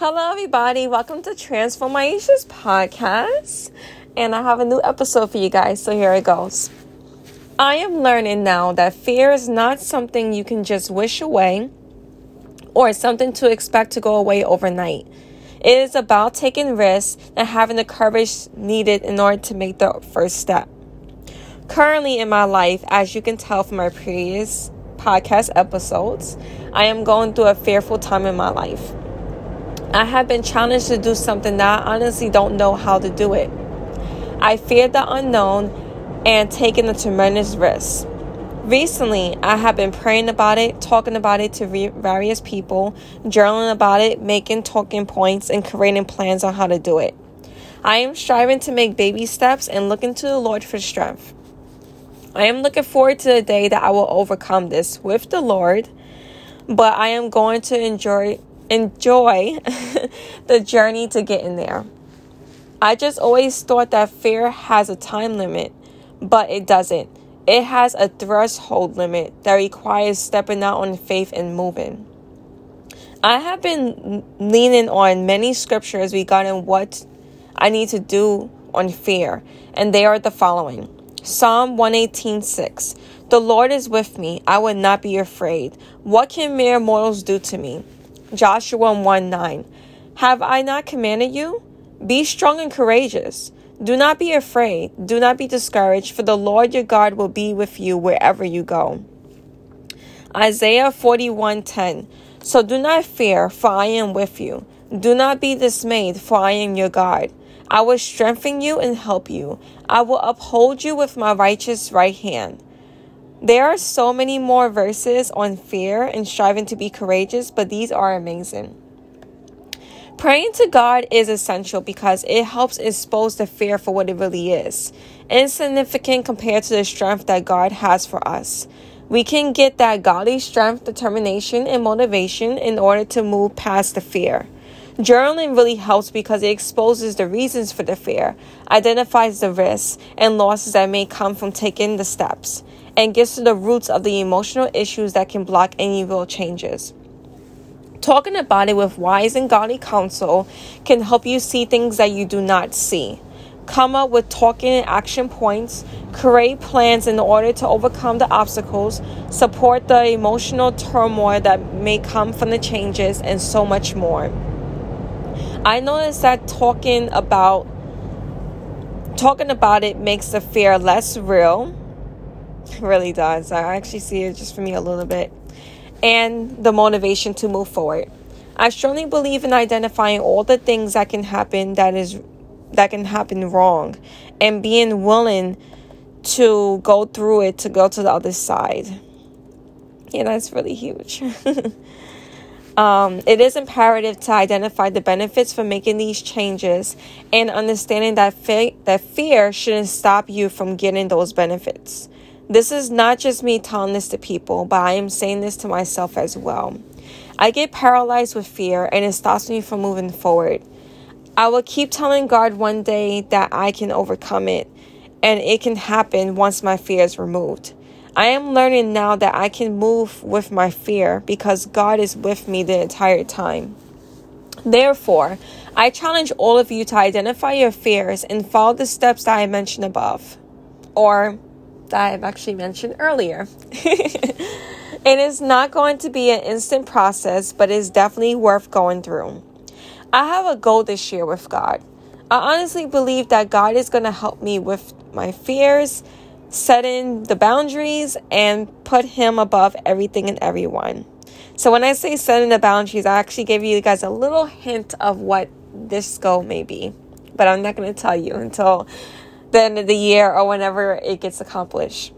Hello, everybody. Welcome to Transform Aisha's podcast. And I have a new episode for you guys, so here it goes. I am learning now that fear is not something you can just wish away or something to expect to go away overnight. It is about taking risks and having the courage needed in order to make the first step. Currently in my life, as you can tell from my previous podcast episodes, I am going through a fearful time in my life. I have been challenged to do something that I honestly don't know how to do it. I fear the unknown and taking a tremendous risk. Recently, I have been praying about it, talking about it to various people, journaling about it, making talking points, and creating plans on how to do it. I am striving to make baby steps and looking to the Lord for strength. I am looking forward to the day that I will overcome this with the Lord, but I am going to enjoy enjoy the journey to getting there. I just always thought that fear has a time limit, but it doesn't. It has a threshold limit that requires stepping out on faith and moving. I have been leaning on many scriptures regarding what I need to do on fear, and they are the following Psalm 118:6. The Lord is with me, I will not be afraid. What can mere mortals do to me? Joshua 1 9. Have I not commanded you? Be strong and courageous. Do not be afraid. Do not be discouraged, for the Lord your God will be with you wherever you go. Isaiah 41:10 So do not fear, for I am with you. Do not be dismayed, for I am your God. I will strengthen you and help you. I will uphold you with my righteous right hand. There are so many more verses on fear and striving to be courageous, but these are amazing. Praying to God is essential because it helps expose the fear for what it really is, insignificant compared to the strength that God has for us. We can get that godly strength, determination, and motivation in order to move past the fear. Journaling really helps because it exposes the reasons for the fear, identifies the risks and losses that may come from taking the steps, and gets to the roots of the emotional issues that can block any real changes. Talking about it with wise and godly counsel can help you see things that you do not see. Come up with talking and action points, create plans in order to overcome the obstacles, support the emotional turmoil that may come from the changes, and so much more. I noticed that talking about talking about it makes the fear less real really does. I actually see it just for me a little bit. And the motivation to move forward. I strongly believe in identifying all the things that can happen that is that can happen wrong and being willing to go through it to go to the other side. Yeah, that's really huge. Um, it is imperative to identify the benefits for making these changes and understanding that, fe- that fear shouldn't stop you from getting those benefits. This is not just me telling this to people, but I am saying this to myself as well. I get paralyzed with fear and it stops me from moving forward. I will keep telling God one day that I can overcome it and it can happen once my fear is removed. I am learning now that I can move with my fear because God is with me the entire time. Therefore, I challenge all of you to identify your fears and follow the steps that I mentioned above. Or that I've actually mentioned earlier. it is not going to be an instant process, but it's definitely worth going through. I have a goal this year with God. I honestly believe that God is going to help me with my fears, setting the boundaries, and put Him above everything and everyone. So, when I say setting the boundaries, I actually gave you guys a little hint of what this goal may be, but I'm not going to tell you until the end of the year or whenever it gets accomplished.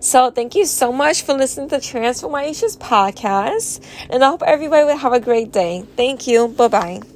So, thank you so much for listening to Transformations podcast, and I hope everybody will have a great day. Thank you. Bye bye.